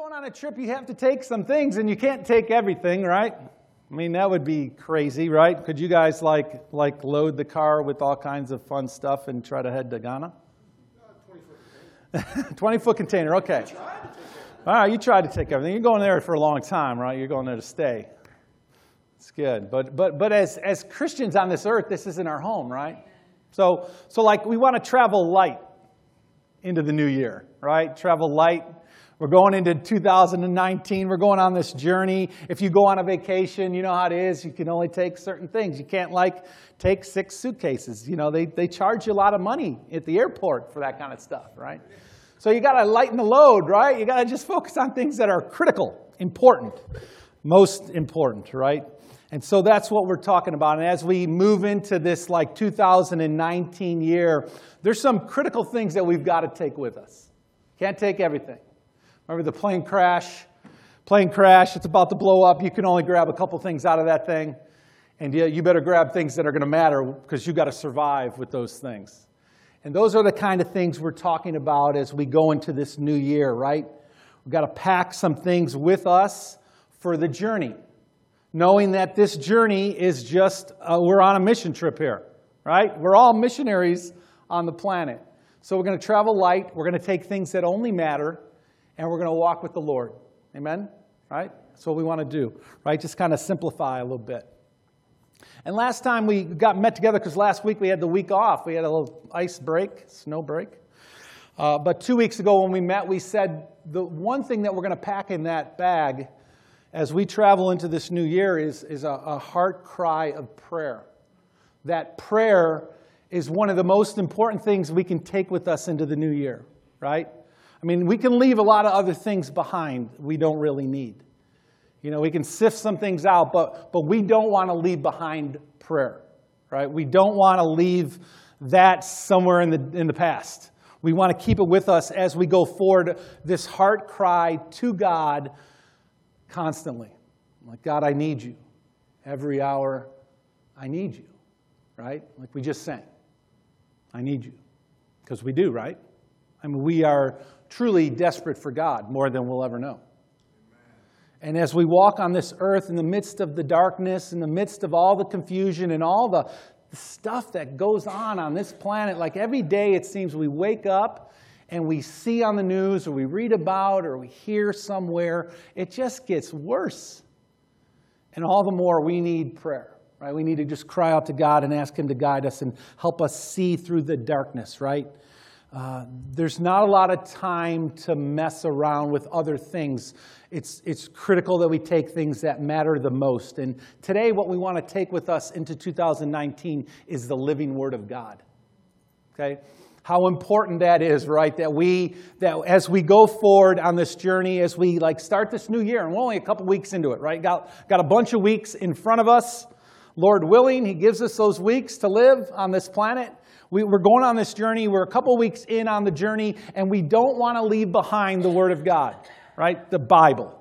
going on a trip, you have to take some things, and you can't take everything, right? I mean, that would be crazy, right? Could you guys like like load the car with all kinds of fun stuff and try to head to Ghana? 20 foot container, okay. All right, you tried to take everything. You're going there for a long time, right? You're going there to stay. It's good. But, but, but as, as Christians on this earth, this isn't our home, right? So, so like we want to travel light into the new year, right? Travel light. We're going into 2019. We're going on this journey. If you go on a vacation, you know how it is. You can only take certain things. You can't like take six suitcases. You know, they, they charge you a lot of money at the airport for that kind of stuff, right? So you got to lighten the load, right? You got to just focus on things that are critical, important, most important, right? And so that's what we're talking about. And as we move into this like 2019 year, there's some critical things that we've got to take with us. Can't take everything. Remember the plane crash? Plane crash, it's about to blow up. You can only grab a couple things out of that thing. And yeah, you better grab things that are going to matter because you've got to survive with those things. And those are the kind of things we're talking about as we go into this new year, right? We've got to pack some things with us for the journey, knowing that this journey is just, uh, we're on a mission trip here, right? We're all missionaries on the planet. So we're going to travel light, we're going to take things that only matter, and we're going to walk with the Lord. Amen? Right? That's what we want to do, right? Just kind of simplify a little bit. And last time we got met together, because last week we had the week off, we had a little ice break, snow break. Uh, but two weeks ago when we met, we said the one thing that we're going to pack in that bag as we travel into this new year is, is a, a heart cry of prayer. That prayer is one of the most important things we can take with us into the new year, right? I mean, we can leave a lot of other things behind we don't really need. You know, we can sift some things out, but, but we don't want to leave behind prayer, right? We don't want to leave that somewhere in the, in the past. We want to keep it with us as we go forward, this heart cry to God constantly. Like, God, I need you. Every hour, I need you, right? Like we just sang. I need you. Because we do, right? I mean, we are truly desperate for God more than we'll ever know. And as we walk on this earth in the midst of the darkness, in the midst of all the confusion and all the, stuff that goes on on this planet, like every day it seems we wake up and we see on the news or we read about or we hear somewhere, it just gets worse. And all the more we need prayer, right? We need to just cry out to God and ask Him to guide us and help us see through the darkness, right? Uh, there's not a lot of time to mess around with other things. It's, it's critical that we take things that matter the most. And today, what we want to take with us into 2019 is the living Word of God. Okay? How important that is, right? That we, that as we go forward on this journey, as we like start this new year, and we're only a couple weeks into it, right? Got, got a bunch of weeks in front of us. Lord willing, He gives us those weeks to live on this planet. We, are going on this journey. We're a couple weeks in on the journey, and we don't want to leave behind the Word of God, right? The Bible,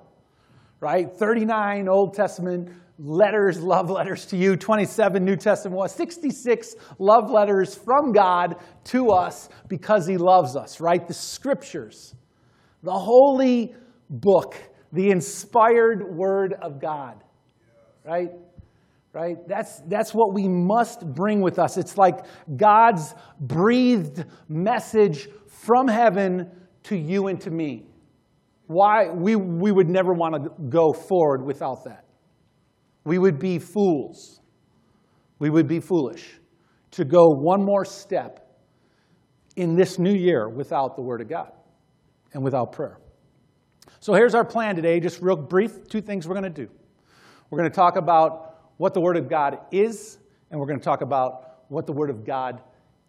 right? 39 Old Testament letters, love letters to you, 27 New Testament, 66 love letters from God to us because He loves us, right? The Scriptures, the holy book, the inspired Word of God, right? Right? That's, that's what we must bring with us. It's like God's breathed message from heaven to you and to me. Why? We, we would never want to go forward without that. We would be fools. We would be foolish to go one more step in this new year without the Word of God and without prayer. So here's our plan today, just real brief, two things we're going to do. We're going to talk about what the Word of God is, and we're going to talk about what the Word of God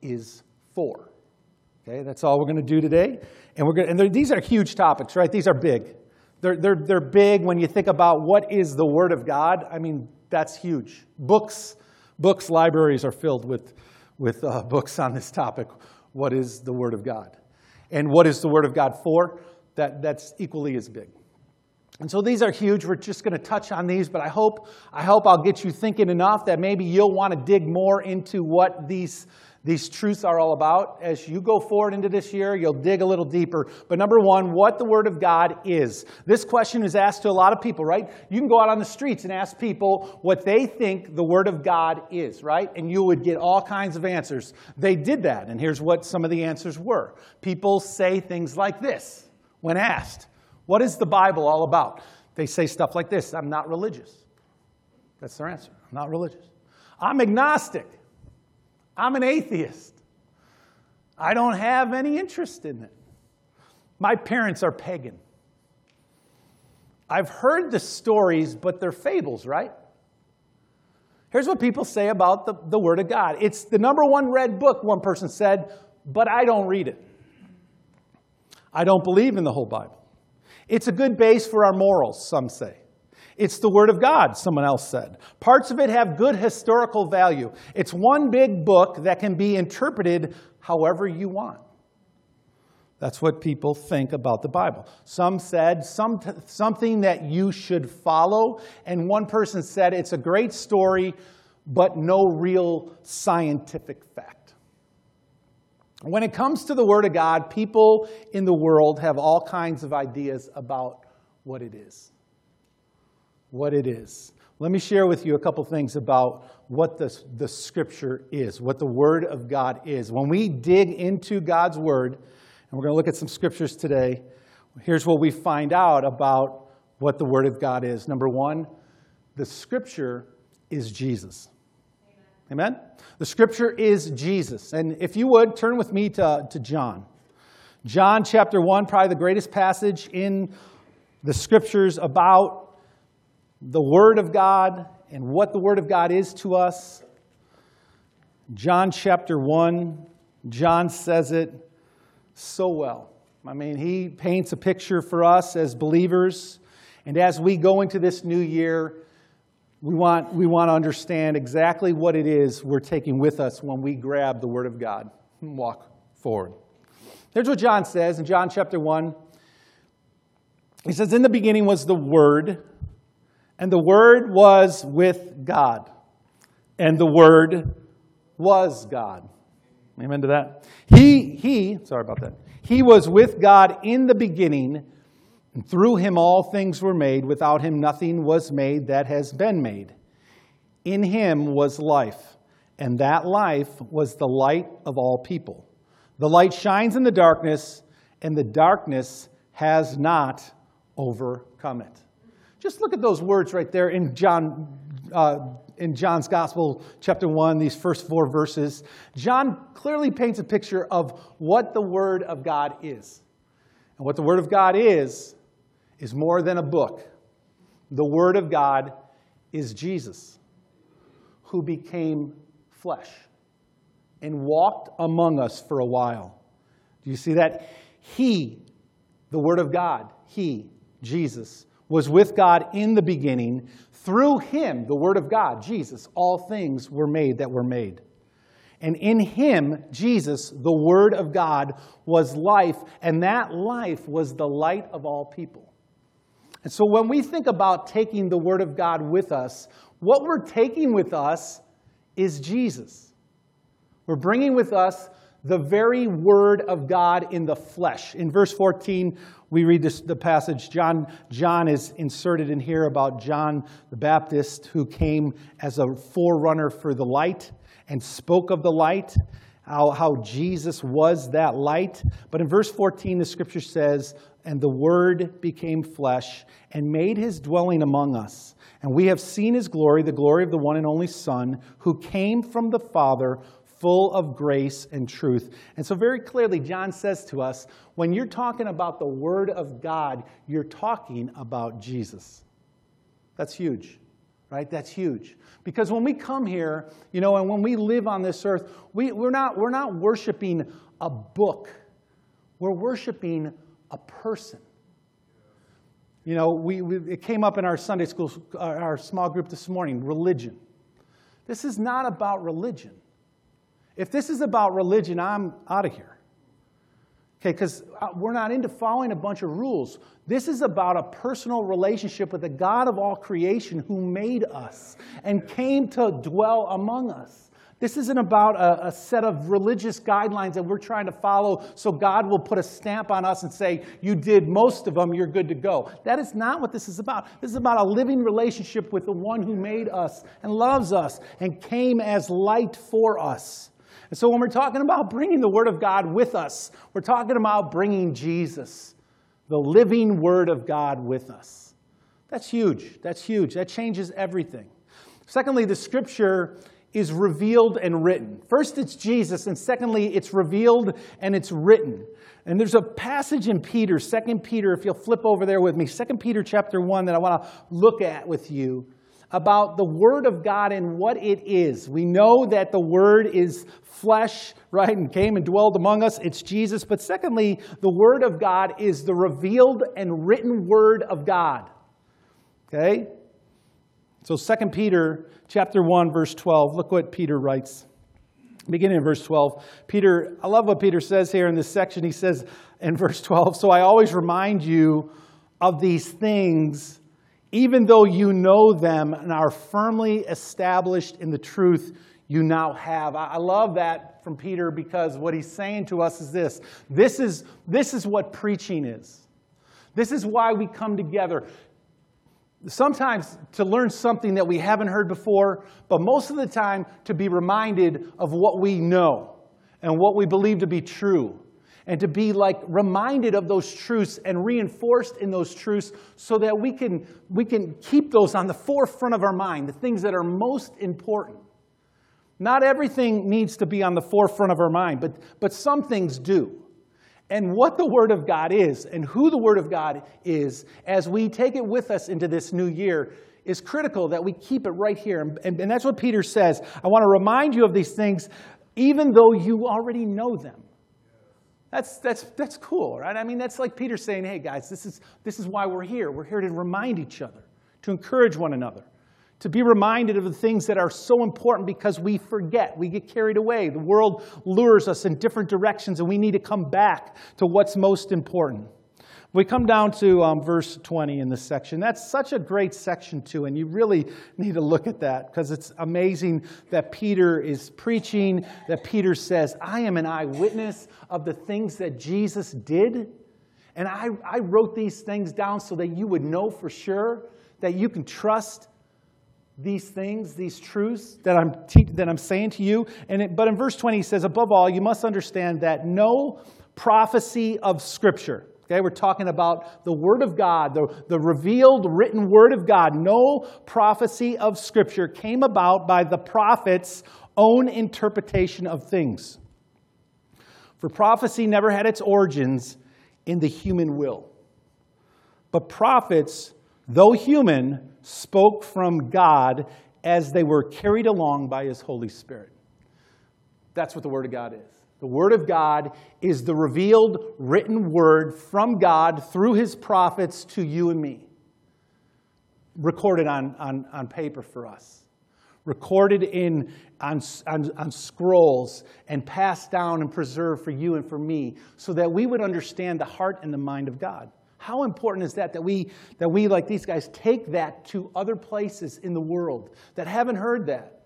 is for. Okay, that's all we're going to do today. And, we're going to, and these are huge topics, right? These are big. They're, they're, they're big when you think about what is the Word of God. I mean, that's huge. Books, books, libraries are filled with, with uh, books on this topic. What is the Word of God? And what is the Word of God for? That, that's equally as big. And so these are huge. We're just going to touch on these, but I hope, I hope I'll get you thinking enough that maybe you'll want to dig more into what these, these truths are all about. As you go forward into this year, you'll dig a little deeper. But number one, what the Word of God is. This question is asked to a lot of people, right? You can go out on the streets and ask people what they think the Word of God is, right? And you would get all kinds of answers. They did that, and here's what some of the answers were. People say things like this when asked, What is the Bible all about? They say stuff like this I'm not religious. That's their answer. I'm not religious. I'm agnostic. I'm an atheist. I don't have any interest in it. My parents are pagan. I've heard the stories, but they're fables, right? Here's what people say about the, the Word of God it's the number one read book, one person said, but I don't read it. I don't believe in the whole Bible. It's a good base for our morals, some say. It's the Word of God, someone else said. Parts of it have good historical value. It's one big book that can be interpreted however you want. That's what people think about the Bible. Some said some, something that you should follow, and one person said it's a great story, but no real scientific fact. When it comes to the Word of God, people in the world have all kinds of ideas about what it is what it is. Let me share with you a couple things about what the, the Scripture is, what the Word of God is. When we dig into God's Word, and we're going to look at some Scriptures today, here's what we find out about what the Word of God is. Number one, the Scripture is Jesus. Amen? The Scripture is Jesus. And if you would, turn with me to, to John. John chapter 1, probably the greatest passage in the Scriptures about the Word of God and what the Word of God is to us. John chapter 1, John says it so well. I mean, he paints a picture for us as believers. And as we go into this new year, we want, we want to understand exactly what it is we're taking with us when we grab the Word of God and walk forward. Here's what John says in John chapter 1. He says, In the beginning was the Word, and the Word was with God. And the Word was God. Amen to that. He, he, sorry about that. He was with God in the beginning, and through him all things were made. Without him nothing was made that has been made. In him was life, and that life was the light of all people. The light shines in the darkness, and the darkness has not overcome it. Just look at those words right there in John, uh, in John's Gospel, chapter 1, these first four verses. John clearly paints a picture of what the Word of God is. And what the Word of God is, is more than a book. The Word of God is Jesus, who became flesh and walked among us for a while. Do you see that? He, the Word of God, He, Jesus, was with God in the beginning. Through him, the Word of God, Jesus, all things were made that were made. And in him, Jesus, the Word of God, was life, and that life was the light of all people. And so when we think about taking the Word of God with us, what we're taking with us is Jesus. We're bringing with us the very Word of God in the flesh. In verse 14, we read this, the passage. John, John is inserted in here about John the Baptist, who came as a forerunner for the light and spoke of the light, how, how Jesus was that light. But in verse 14, the scripture says, And the Word became flesh and made his dwelling among us. And we have seen his glory, the glory of the one and only Son, who came from the Father full of grace and truth. And so, very clearly, John says to us when you're talking about the Word of God, you're talking about Jesus. That's huge, right? That's huge. Because when we come here, you know, and when we live on this earth, we, we're, not, we're not worshiping a book, we're worshiping a person. You know, we, we, it came up in our Sunday school, uh, our small group this morning religion. This is not about religion. If this is about religion, I'm out of here. Okay, because uh, we're not into following a bunch of rules. This is about a personal relationship with the God of all creation who made us and came to dwell among us. This isn't about a, a, set of religious guidelines that we're trying to follow so God will put a stamp on us and say, You did most of them, you're good to go. That is not what this is about. This is about a living relationship with the one who made us and loves us and came as light for us. And so when we're talking about bringing the Word of God with us, we're talking about bringing Jesus, the living Word of God, with us. That's huge. That's huge. That changes everything. Secondly, the Scripture is revealed and written. First, it's Jesus, and secondly, it's revealed and it's written. And there's a passage in Peter, 2 Peter, if you'll flip over there with me, 2 Peter chapter 1 that I want to look at with you about the Word of God and what it is. We know that the Word is flesh, right, and came and dwelled among us. It's Jesus. But secondly, the Word of God is the revealed and written Word of God. Okay? So 2 Peter chapter 1 verse 12. Look what Peter writes. Beginning in verse 12. Peter, I love what Peter says here in this section. He says in verse 12, "So I always remind you of these things even though you know them and are firmly established in the truth you now have. I love that from Peter because what he's saying to us is this this is, this is what preaching is. This is why we come together sometimes to learn something that we haven't heard before, but most of the time to be reminded of what we know and what we believe to be true. And to be like reminded of those truths and reinforced in those truths so that we can, we can keep those on the forefront of our mind, the things that are most important. Not everything needs to be on the forefront of our mind, but, but some things do and what the Word of God is and who the Word of God is as we take it with us into this new year is critical that we keep it right here. And, and, and, that's what Peter says. I want to remind you of these things even though you already know them. That's, that's, that's cool, right? I mean, that's like Peter saying, hey, guys, this is, this is why we're here. We're here to remind each other, to encourage one another to be reminded of the things that are so important because we forget. We get carried away. The world lures us in different directions, and we need to come back to what's most important. We come down to um, verse 20 in this section. That's such a great section, too, and you really need to look at that because it's amazing that Peter is preaching, that Peter says, I am an eyewitness of the things that Jesus did. And I, I wrote these things down so that you would know for sure, that you can trust these things, these truths that I'm, te- that I'm saying to you. And it, but in verse 20, he says, above all, you must understand that no prophecy of Scripture, okay, we're talking about the Word of God, the, the revealed written Word of God, no prophecy of Scripture came about by the prophet's own interpretation of things. For prophecy never had its origins in the human will. But prophets, though human, spoke from God as they were carried along by his Holy Spirit. That's what the Word of God is. The Word of God is the revealed written word from God through his prophets to you and me, recorded on, on, on paper for us, recorded in, on, on, on scrolls, and passed down and preserved for you and for me so that we would understand the heart and the mind of God. How important is that that we, that we, like these guys, take that to other places in the world that haven't heard that,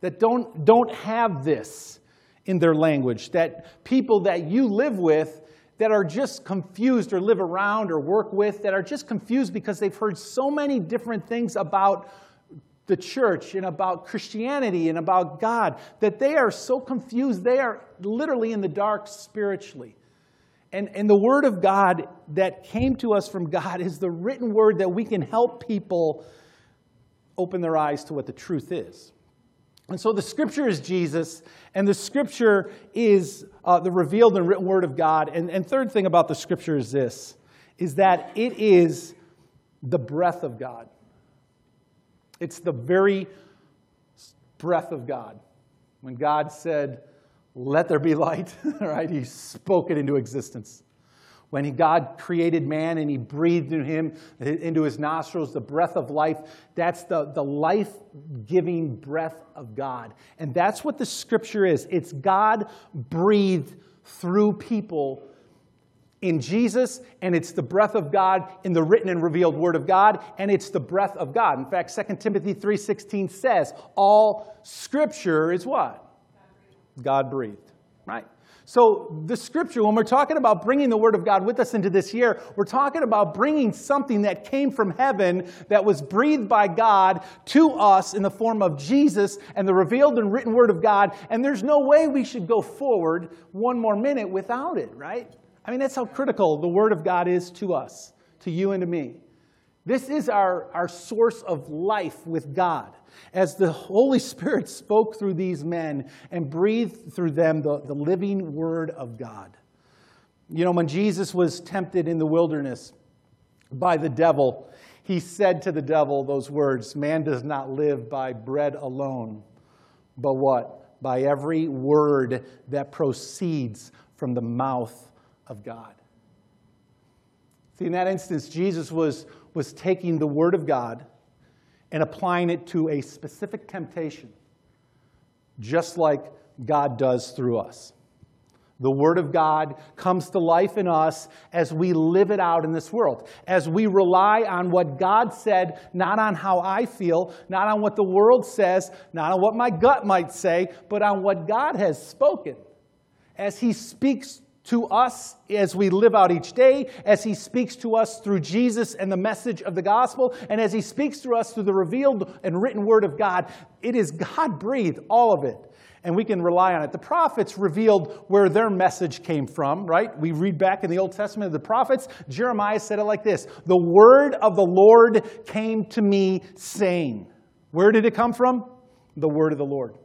that don't, don't have this in their language, that people that you live with that are just confused or live around or work with that are just confused because they've heard so many different things about the church and about Christianity and about God that they are so confused, they are literally in the dark spiritually. And, and the Word of God that came to us from God is the written Word that we can help people open their eyes to what the truth is. And so the Scripture is Jesus, and the Scripture is uh, the revealed and written Word of God. And, and third thing about the Scripture is this, is that it is the breath of God. It's the very breath of God. When God said, let there be light, right? He spoke it into existence. When God created man and he breathed in him, into his nostrils, the breath of life, that's the, the life giving breath of God. And that's what the scripture is it's God breathed through people in Jesus, and it's the breath of God in the written and revealed word of God, and it's the breath of God. In fact, 2 Timothy 3:16 says, all scripture is what? God breathed, right? So, the scripture, when we're talking about bringing the Word of God with us into this year, we're talking about bringing something that came from heaven that was breathed by God to us in the form of Jesus and the revealed and written Word of God. And there's no way we should go forward one more minute without it, right? I mean, that's how critical the Word of God is to us, to you and to me. This is our, our source of life with God as the Holy Spirit spoke through these men and breathed through them the, the living Word of God. You know, when Jesus was tempted in the wilderness by the devil, he said to the devil those words Man does not live by bread alone, but what? By every word that proceeds from the mouth of God. See, in that instance, Jesus was, was taking the Word of God and applying it to a specific temptation, just like God does through us. The Word of God comes to life in us as we live it out in this world, as we rely on what God said, not on how I feel, not on what the world says, not on what my gut might say, but on what God has spoken. As He speaks to us as we live out each day, as He speaks to us through Jesus and the message of the gospel, and as He speaks to us through the revealed and written word of God. It is God breathed, all of it. And we can rely on it. The prophets revealed where their message came from, right? We read back in the Old Testament of the prophets. Jeremiah said it like this The word of the Lord came to me saying. Where did it come from? The word of the Lord.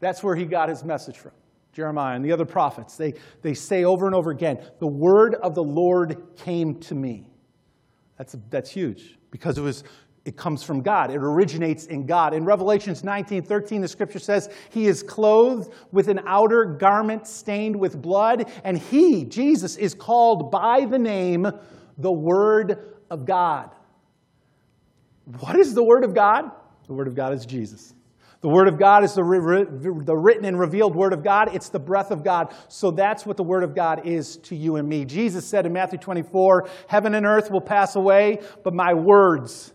That's where he got his message from. Jeremiah and the other prophets, they, they say over and over again, the word of the Lord came to me. That's, that's huge because it, was, it comes from God. It originates in God. In Revelations 19 13, the scripture says, He is clothed with an outer garment stained with blood, and He, Jesus, is called by the name the Word of God. What is the Word of God? The Word of God is Jesus. The Word of God is the, the written and revealed Word of God. It's the breath of God. So that's what the Word of God is to you and me. Jesus said in Matthew 24, Heaven and earth will pass away, but my words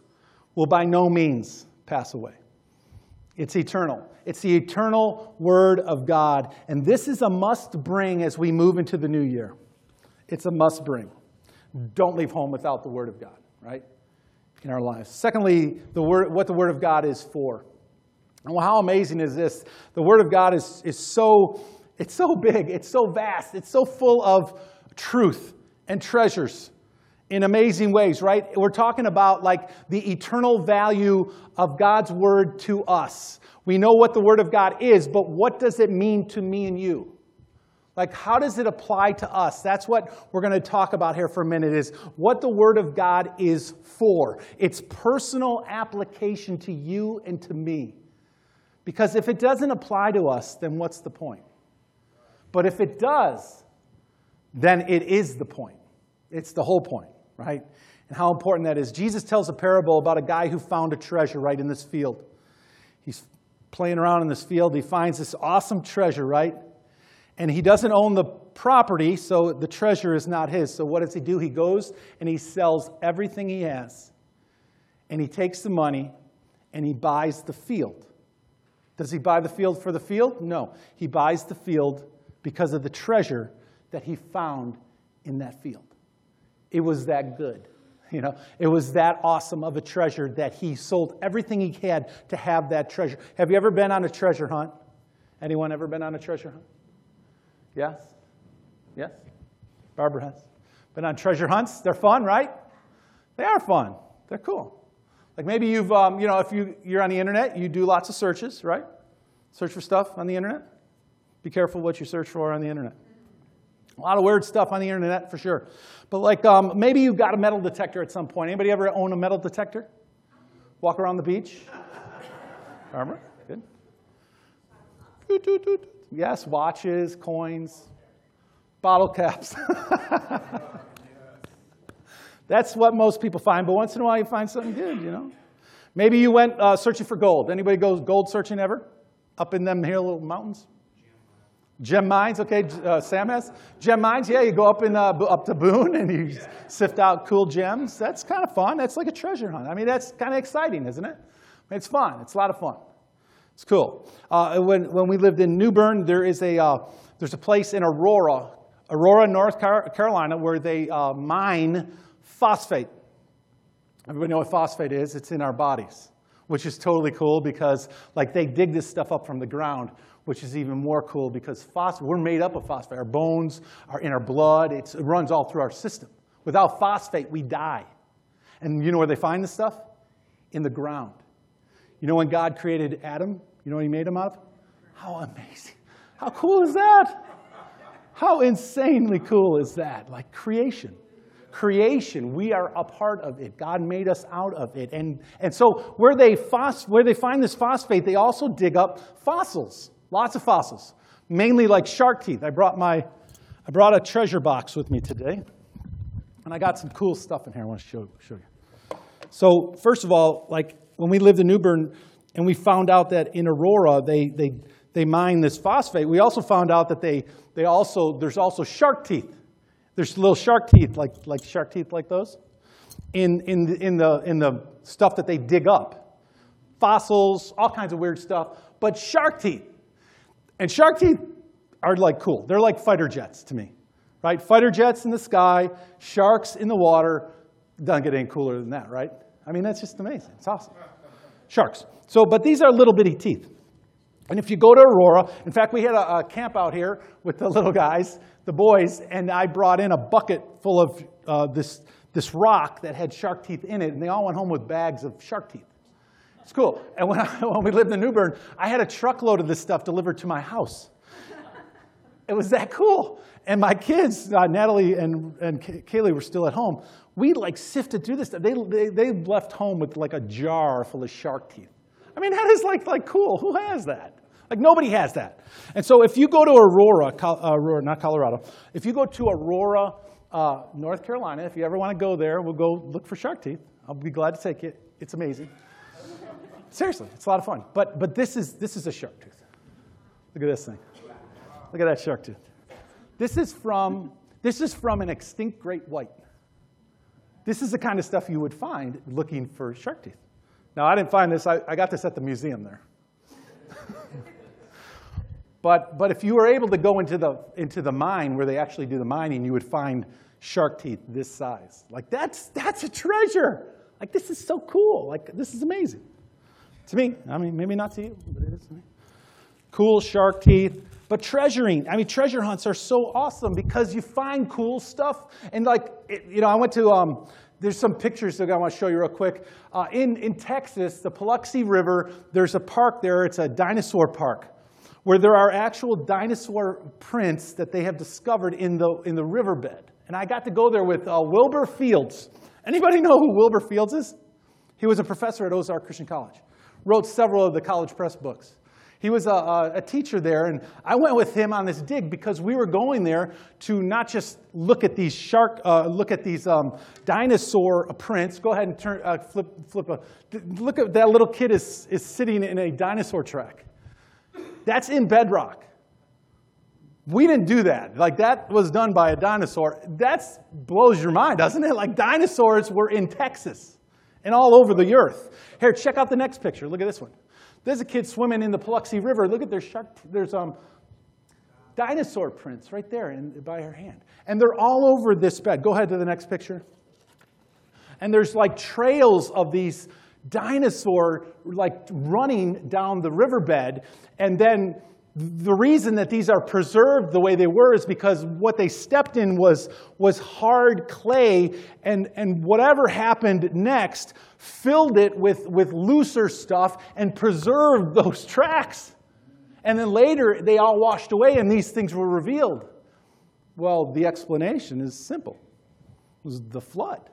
will by no means pass away. It's eternal. It's the eternal Word of God. And this is a must bring as we move into the new year. It's a must bring. Don't leave home without the Word of God, right? In our lives. Secondly, the word, what the Word of God is for. And how amazing is this? The Word of God is, is so, it's so big, it's so vast, it's so full of truth and treasures in amazing ways, right? We're talking about like the eternal value of God's Word to us. We know what the Word of God is, but what does it mean to me and you? Like, how does it apply to us? That's what we're going to talk about here for a minute is what the Word of God is for. Its personal application to you and to me. Because if it doesn't apply to us, then what's the point? But if it does, then it is the point. It's the whole point, right? And how important that is. Jesus tells a parable about a guy who found a treasure right in this field. He's playing around in this field. He finds this awesome treasure, right? And he doesn't own the property, so the treasure is not his. So what does he do? He goes and he sells everything he has. And he takes the money and he buys the field. Does he buy the field for the field? No. He buys the field because of the treasure that he found in that field. It was that good. You know, it was that awesome of a treasure that he sold everything he had to have that treasure. Have you ever been on a treasure hunt? Anyone ever been on a treasure hunt? Yes? Yes? Barbara has. Been on treasure hunts? They're fun, right? They are fun. They're cool. Like maybe you've, um, you know, if you, you're on the internet, you do lots of searches, right? Search for stuff on the internet. Be careful what you search for on the internet. A lot of weird stuff on the internet for sure. But like um, maybe you got a metal detector at some point. Anybody ever own a metal detector? Walk around the beach? Armor? Good. Yes, watches, coins, bottle caps. That's what most people find, but once in a while you find something good, you know. Maybe you went uh, searching for gold. Anybody go gold searching ever? Up in them here little mountains? Gem mines, okay, uh, Sam has. Gem mines, yeah, you go up, in, uh, up to Boone and you sift out cool gems. That's kind of fun. That's like a treasure hunt. I mean, that's kind of exciting, isn't it? It's fun. It's a lot of fun. It's cool. Uh, when, when we lived in New Bern, there is a, uh, there's a place in Aurora, Aurora, North Carolina, where they uh, mine phosphate. Everybody know what phosphate is? It's in our bodies, which is totally cool because like they dig this stuff up from the ground, which is even more cool because phosphate, we're made up of phosphate. Our bones are in our blood. It's, it runs all through our system. Without phosphate, we die. And you know where they find this stuff? In the ground. You know when God created Adam? You know what he made him out of? How amazing. How cool is that? How insanely cool is that? Like creation. Creation, we are a part of it. God made us out of it. And, and so where they, phos, where they find this phosphate, they also dig up fossils, lots of fossils, mainly like shark teeth. I brought, my, I brought a treasure box with me today, and I got some cool stuff in here I want to show, show you. So first of all, like when we lived in New Bern, and we found out that in Aurora they, they, they mine this phosphate. We also found out that they, they also, there's also shark teeth. There's little shark teeth, like, like shark teeth like those, in, in, the, in, the, in the stuff that they dig up. Fossils, all kinds of weird stuff, but shark teeth. And shark teeth are like cool. They're like fighter jets to me, right? Fighter jets in the sky, sharks in the water. Doesn't get any cooler than that, right? I mean, that's just amazing. It's awesome. Sharks. So, but these are little bitty teeth. And if you go to Aurora, in fact, we had a, a, camp out here with the little guys, the boys, and I brought in a bucket full of uh, this, this rock that had shark teeth in it, and they all went home with bags of shark teeth. It's cool. And when, I, when we lived in New Bern, I had a truckload of this stuff delivered to my house. it was that cool. And my kids, uh, Natalie and, and Kaylee, were still at home we like sifted through this stuff. They, they, they left home with like a jar full of shark teeth. I mean, that is like, like cool. Who has that? Like nobody has that. And so if you go to Aurora, uh, Aurora not Colorado, if you go to Aurora, uh, North Carolina, if you ever want to go there, we'll go look for shark teeth. I'll be glad to take it. It's amazing. Seriously, it's a lot of fun. But, but this, is, this is a shark tooth. Look at this thing. Look at that shark tooth. This is from, this is from an extinct great white. This is the kind of stuff you would find looking for shark teeth. Now, I didn't find this, I, I got this at the museum there. but, but if you were able to go into the, into the mine where they actually do the mining, you would find shark teeth this size. Like, that's, that's a treasure. Like, this is so cool. Like, this is amazing. To me, I mean, maybe not to you, but it is to me. Cool shark teeth. But treasuring, I mean, treasure hunts are so awesome because you find cool stuff. And like, it, you know, I went to, um, there's some pictures that I want to show you real quick. Uh, in, in Texas, the Paluxy River, there's a park there, it's a dinosaur park, where there are actual dinosaur prints that they have discovered in the, in the riverbed. And I got to go there with uh, Wilbur Fields. Anybody know who Wilbur Fields is? He was a professor at Ozark Christian College, wrote several of the college press books. He was a, a, teacher there, and I went with him on this dig because we were going there to not just look at these shark, uh, look at these um, dinosaur prints. Go ahead and turn, uh, flip, flip. A, look at that little kid is, is sitting in a dinosaur track. That's in bedrock. We didn't do that. Like that was done by a dinosaur. That blows your mind, doesn't it? Like dinosaurs were in Texas and all over the earth. Here, check out the next picture. Look at this one. There's a kid swimming in the Paluxy River. Look at there's shark, there's um, dinosaur prints right there in, by her hand. And they're all over this bed. Go ahead to the next picture. And there's like trails of these dinosaur like running down the riverbed. And then the reason that these are preserved the way they were is because what they stepped in was, was hard clay, and, and whatever happened next filled it with, with looser stuff and preserved those tracks. And then later, they all washed away and these things were revealed. Well, the explanation is simple it was the flood.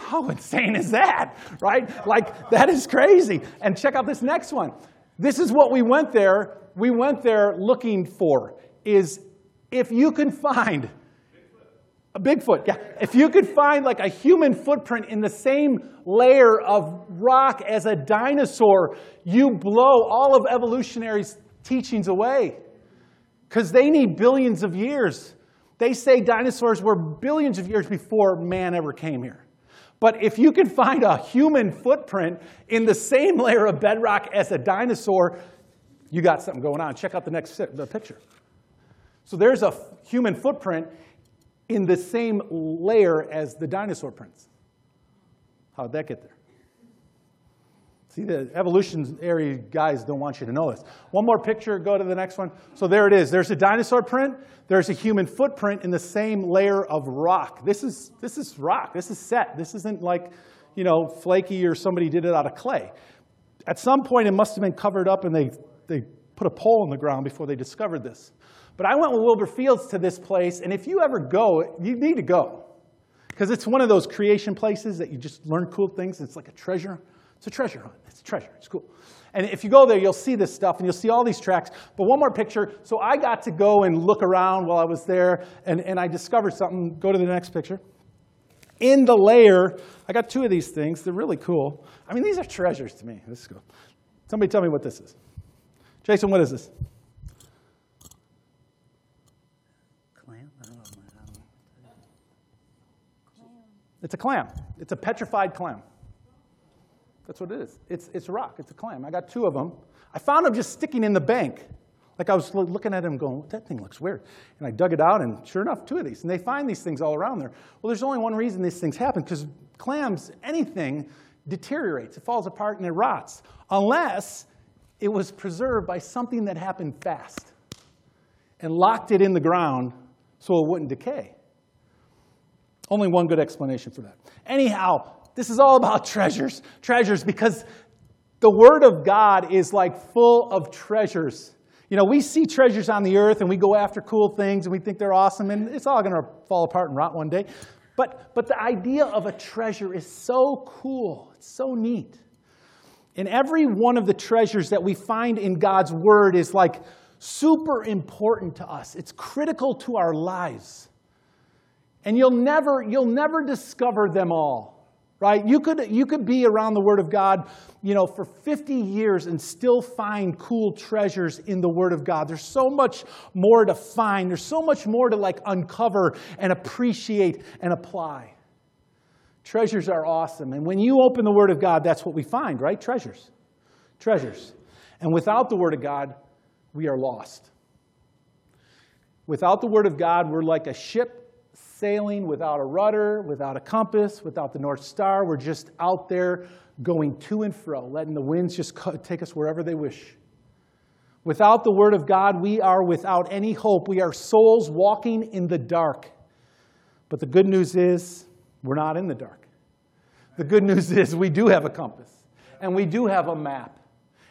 How insane is that, right? Like, that is crazy. And check out this next one. This is what we went there, we went there looking for, is if you can find a Bigfoot, yeah. If you could find like a human footprint in the same layer of rock as a dinosaur, you blow all of evolutionary's teachings away. Because they need billions of years. They say dinosaurs were billions of years before man ever came here. But if you can find a human footprint in the same layer of bedrock as a dinosaur, you got something going on. Check out the next the picture. So there's a human footprint in the same layer as the dinosaur prints. How'd that get there? See, the evolutionary guys don't want you to know this. One more picture, go to the next one. So there it is. There's a dinosaur print. There's a human footprint in the same layer of rock. This is, this is rock. This is set. This isn't like, you know, flaky or somebody did it out of clay. At some point, it must have been covered up and they, they put a pole in the ground before they discovered this. But I went with Wilbur Fields to this place, and if you ever go, you need to go. Because it's one of those creation places that you just learn cool things. It's like a treasure. It's a treasure hunt. It's a treasure. It's cool. And if you go there, you'll see this stuff and you'll see all these tracks. But one more picture. So I got to go and look around while I was there, and, and I discovered something. Go to the next picture. In the layer, I got two of these things. They're really cool. I mean, these are treasures to me. This is cool. Somebody tell me what this is. Jason, what is this? Clam? I don't know. It's a clam. It's a petrified clam. That's what it is. It's, it's a rock. It's a clam. I got two of them. I found them just sticking in the bank. Like I was looking at them going, that thing looks weird. And I dug it out, and sure enough, two of these. And they find these things all around there. Well, there's only one reason these things happen, because clams, anything, deteriorates. It falls apart and it rots. Unless it was preserved by something that happened fast and locked it in the ground so it wouldn't decay. Only one good explanation for that. Anyhow, this is all about treasures, treasures, because the Word of God is like full of treasures. You know, we see treasures on the earth and we go after cool things and we think they're awesome and it's all going to fall apart and rot one day. But, but the idea of a treasure is so cool, it's so neat. And every one of the treasures that we find in God's Word is like super important to us, it's critical to our lives. And you'll never, you'll never discover them all right? You could, you could be around the Word of God, you know, for 50 years and still find cool treasures in the Word of God. There's so much more to find. There's so much more to like uncover and appreciate and apply. Treasures are awesome. And when you open the Word of God, that's what we find, right? Treasures. Treasures. And without the Word of God, we are lost. Without the Word of God, we're like a ship sailing without a rudder, without a compass, without the North Star. We're just out there going to and fro, letting the winds just take us wherever they wish. Without the Word of God, we are without any hope. We are souls walking in the dark. But the good news is, we're not in the dark. The good news is, we do have a compass, and we do have a map.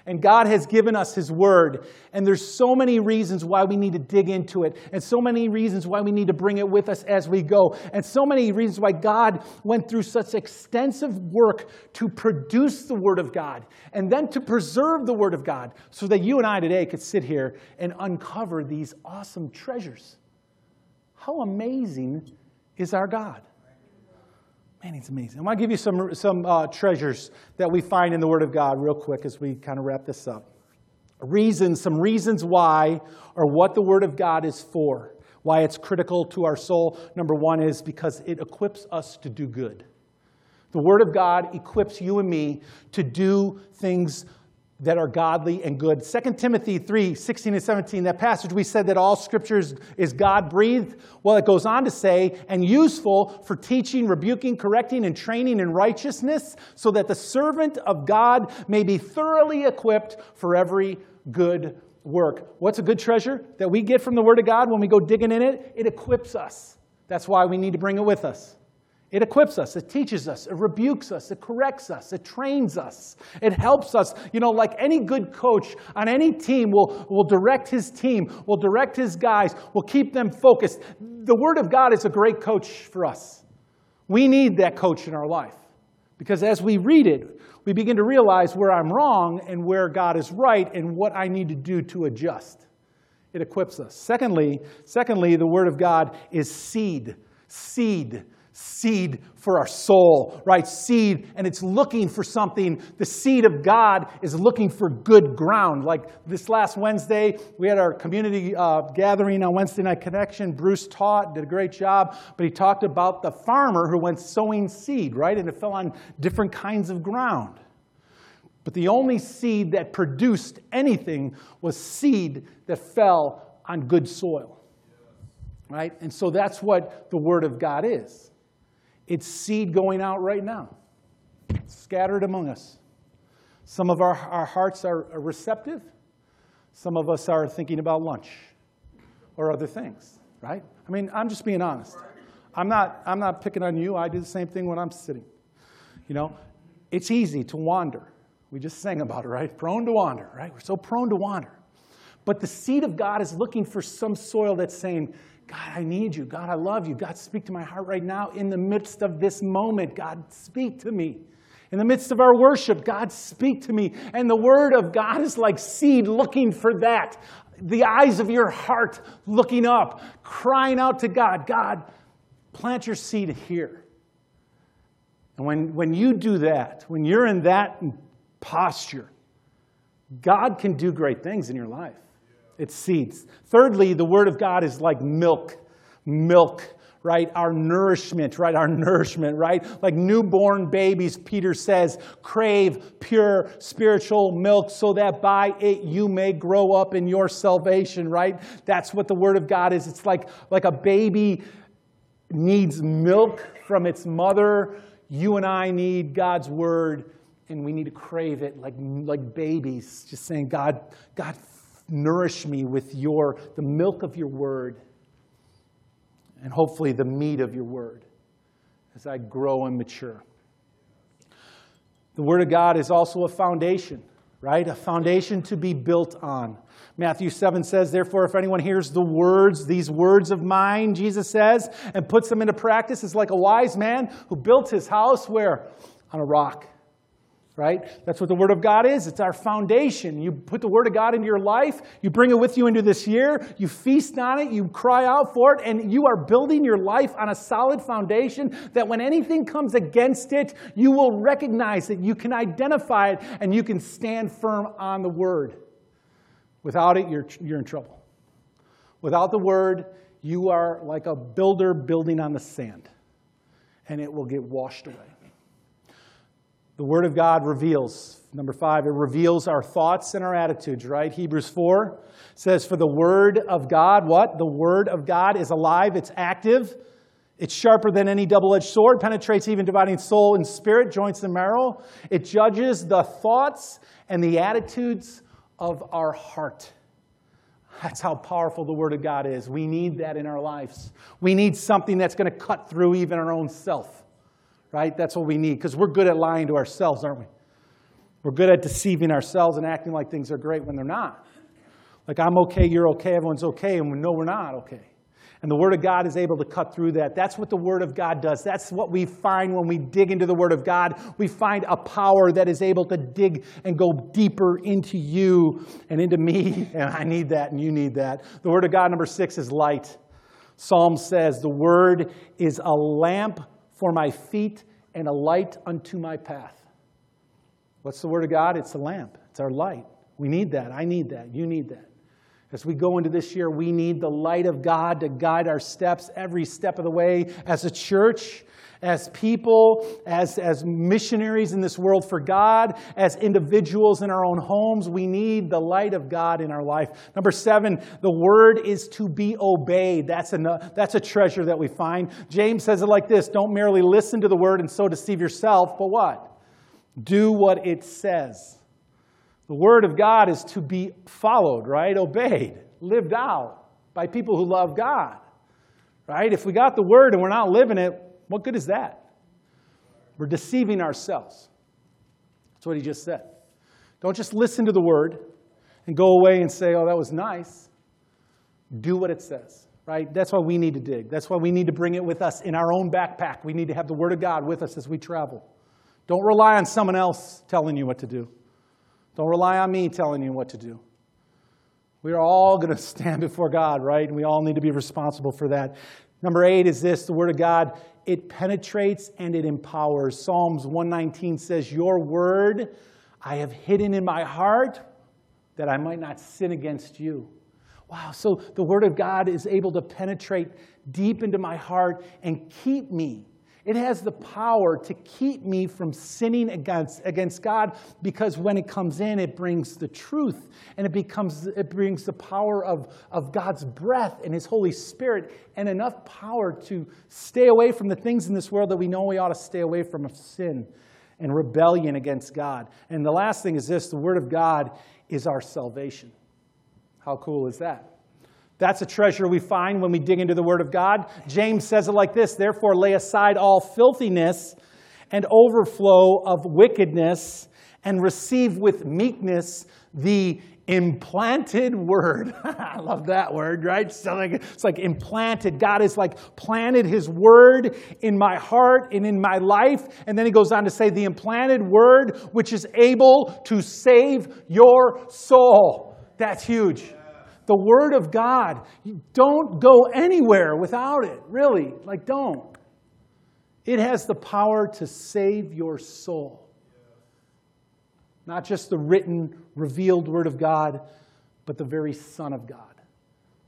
And God has given us His Word. And there's so many reasons why we need to dig into it, and so many reasons why we need to bring it with us as we go, and so many reasons why God went through such extensive work to produce the Word of God and then to preserve the Word of God so that you and I today could sit here and uncover these awesome treasures. How amazing is our God? Man, he's amazing. I want to give you some, some uh, treasures that we find in the Word of God real quick as we kind of wrap this up. Reasons, some reasons why or what the Word of God is for, why it's critical to our soul. Number one is because it equips us to do good. The Word of God equips you and me to do things that are godly and good. 2 Timothy 3 16 and 17, that passage we said that all scriptures is God breathed. Well, it goes on to say, and useful for teaching, rebuking, correcting, and training in righteousness, so that the servant of God may be thoroughly equipped for every good work. What's a good treasure that we get from the Word of God when we go digging in it? It equips us. That's why we need to bring it with us. It equips us, it teaches us, it rebukes us, it corrects us, it trains us, it helps us. You know, like any good coach on any team will, will direct his team, will direct his guys, will keep them focused. The Word of God is a great coach for us. We need that coach in our life because as we read it, we begin to realize where I'm wrong and where God is right and what I need to do to adjust. It equips us. Secondly, secondly, the Word of God is seed. Seed seed for our soul, right? Seed, and it's looking for something. The seed of God is looking for good ground. Like this last Wednesday, we had our community uh, gathering on Wednesday Night Connection. Bruce taught, did a great job, but he talked about the farmer who went sowing seed, right? And it fell on different kinds of ground. But the only seed that produced anything was seed that fell on good soil. Right? And so that's what the Word of God is. It's seed going out right now, scattered among us. Some of our, our hearts are receptive, some of us are thinking about lunch or other things, right? I mean, I'm just being honest. I'm not, I'm not picking on you. I do the same thing when I'm sitting. You know, it's easy to wander. We just sang about it, right? Prone to wander, right? We're so prone to wander. But the seed of God is looking for some soil that's saying, God, I need you. God, I love you. God, speak to my heart right now in the midst of this moment. God, speak to me. In the midst of our worship, God, speak to me. And the word of God is like seed looking for that. The eyes of your heart looking up, crying out to God, God, plant your seed here. And when, when you do that, when you're in that posture. God can do great things in your life. It's seeds. Thirdly, the Word of God is like milk. Milk, right? Our nourishment, right? Our nourishment, right? Like newborn babies, Peter says, crave pure spiritual milk so that by it you may grow up in your salvation, right? That's what the Word of God is. It's like, like a baby needs milk from its mother. You and I need God's Word and we need to crave it like, like babies, just saying, God, God, nourish me with your, the milk of your word, and hopefully the meat of your word as I grow and mature. The word of God is also a foundation, right? A foundation to be built on. Matthew 7 says, Therefore, if anyone hears the words, these words of mine, Jesus says, and puts them into practice, is like a wise man who built his house where? On a rock right? That's what the Word of God is. It's our foundation. You put the Word of God into your life, you bring it with you into this year, you feast on it, you cry out for it, and you are building your life on a solid foundation that when anything comes against it, you will recognize it, you can identify it, and you can stand firm on the Word. Without it, you're, you're in trouble. Without the Word, you are like a builder building on the sand, and it will get washed away. The Word of God reveals. Number five, it reveals our thoughts and our attitudes, right? Hebrews 4 says, For the Word of God, what? The Word of God is alive, it's active, it's sharper than any double edged sword, penetrates even dividing soul and spirit, joints and marrow. It judges the thoughts and the attitudes of our heart. That's how powerful the Word of God is. We need that in our lives. We need something that's going to cut through even our own self right? That's what we need because we're good at lying to ourselves, aren't we? We're good at deceiving ourselves and acting like things are great when they're not. Like, I'm okay, you're okay, everyone's okay, and we know we're not okay. And the Word of God is able to cut through that. That's what the Word of God does. That's what we find when we dig into the Word of God. We find a power that is able to dig and go deeper into you and into me. And I need that, and you need that. The Word of God, number six, is light. Psalm says, The Word is a lamp for my feet and a light unto my path. What's the Word of God? It's a lamp, it's our light. We need that. I need that. You need that. As we go into this year, we need the light of God to guide our steps every step of the way as a church, as people, as, as missionaries in this world for God, as individuals in our own homes. We need the light of God in our life. Number seven, the word is to be obeyed. That's a, that's a treasure that we find. James says it like this Don't merely listen to the word and so deceive yourself, but what? Do what it says. The word of God is to be followed, right? Obeyed, lived out by people who love God, right? If we got the word and we're not living it, what good is that? We're deceiving ourselves. That's what he just said. Don't just listen to the word and go away and say, oh, that was nice. Do what it says, right? That's why we need to dig. That's why we need to bring it with us in our own backpack. We need to have the word of God with us as we travel. Don't rely on someone else telling you what to do. Don't rely on me telling you what to do. We are all going to stand before God, right? And we all need to be responsible for that. Number eight is this the Word of God, it penetrates and it empowers. Psalms 119 says, Your Word I have hidden in my heart that I might not sin against you. Wow, so the Word of God is able to penetrate deep into my heart and keep me it has the power to keep me from sinning against, against God because when it comes in, it brings the truth and it, becomes, it brings the power of, of God's breath and His Holy Spirit and enough power to stay away from the things in this world that we know we ought to stay away from of sin and rebellion against God. And the last thing is this the Word of God is our salvation. How cool is that? That's a treasure we find when we dig into the Word of God. James says it like this Therefore, lay aside all filthiness and overflow of wickedness, and receive with meekness the implanted word. I love that word, right? So like, it's like implanted. God has like planted his word in my heart and in my life. And then he goes on to say, the implanted word which is able to save your soul. That's huge the Word of God. don't go anywhere without it, really. Like, don't. It has the power to save your soul. Not just the written, revealed Word of God, but the very Son of God.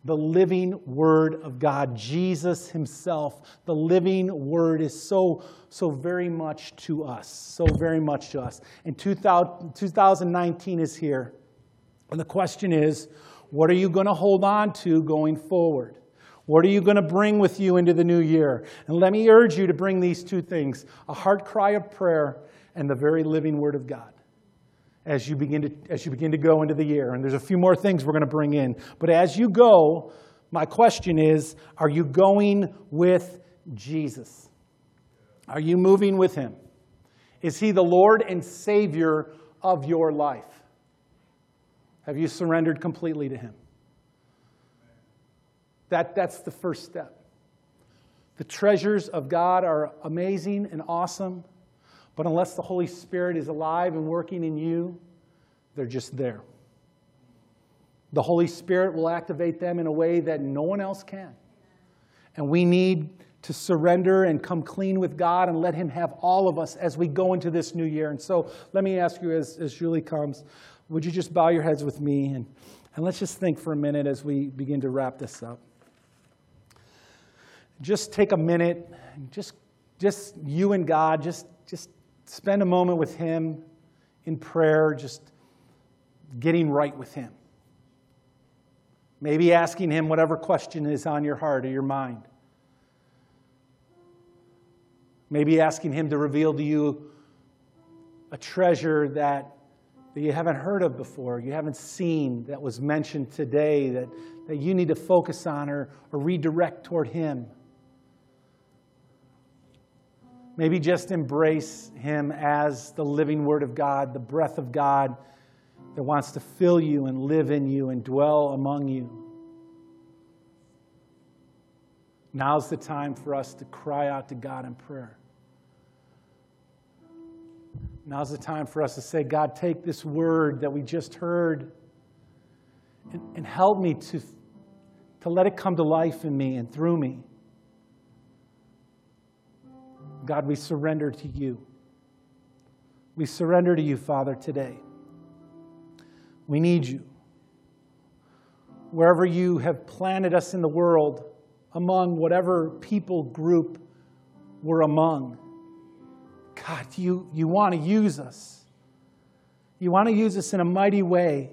The living Word of God, Jesus Himself, the living Word is so, so very much to us, so very much to us. And 2019 is here. And the question is, what are you going to hold on to going forward? What are you going to bring with you into the new year? And let me urge you to bring these two things a heart cry of prayer and the very living Word of God as you begin to, as you begin to go into the year. And there's a few more things we're going to bring in. But as you go, my question is are you going with Jesus? Are you moving with Him? Is He the Lord and Savior of your life? Have you surrendered completely to Him? That, that's the first step. The treasures of God are amazing and awesome, but unless the Holy Spirit is alive and working in you, they're just there. The Holy Spirit will activate them in a way that no one else can. And we need to surrender and come clean with God and let Him have all of us as we go into this new year. And so let me ask you as, as Julie comes would you just bow your heads with me and, and let's just think for a minute as we begin to wrap this up. Just take a minute, just, just you and God, just, just spend a moment with Him in prayer, just getting right with Him. Maybe asking Him whatever question is on your heart or your mind. Maybe asking Him to reveal to you a treasure that that you haven't heard of before, you haven't seen that was mentioned today that, that you need to focus on or, or redirect toward Him. Maybe just embrace Him as the living Word of God, the breath of God that wants to fill you and live in you and dwell among you. Now's the time for us to cry out to God in prayer. Now's the time for us to say, God, take this word that we just heard and, and help me to, to let it come to life in me and through me. God, we surrender to you. We surrender to you, Father, today. We need you. Wherever you have planted us in the world, among whatever people group we're among, God, you, you want to use us. You want to use us in a mighty way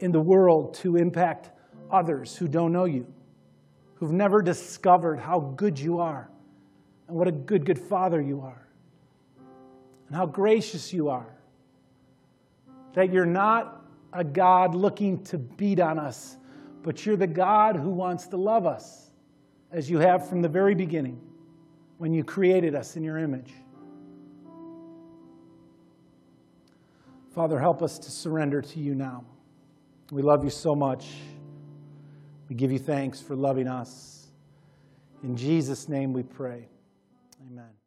in the world to impact others who don't know you, who've never discovered how good you are and what a good, good Father you are, and how gracious you are. That you're not a God looking to beat on us, but you're the God who wants to love us as you have from the very beginning when you created us in your image. Father, help us to surrender to you now. We love you so much. We give you thanks for loving us. In Jesus' name we pray. Amen.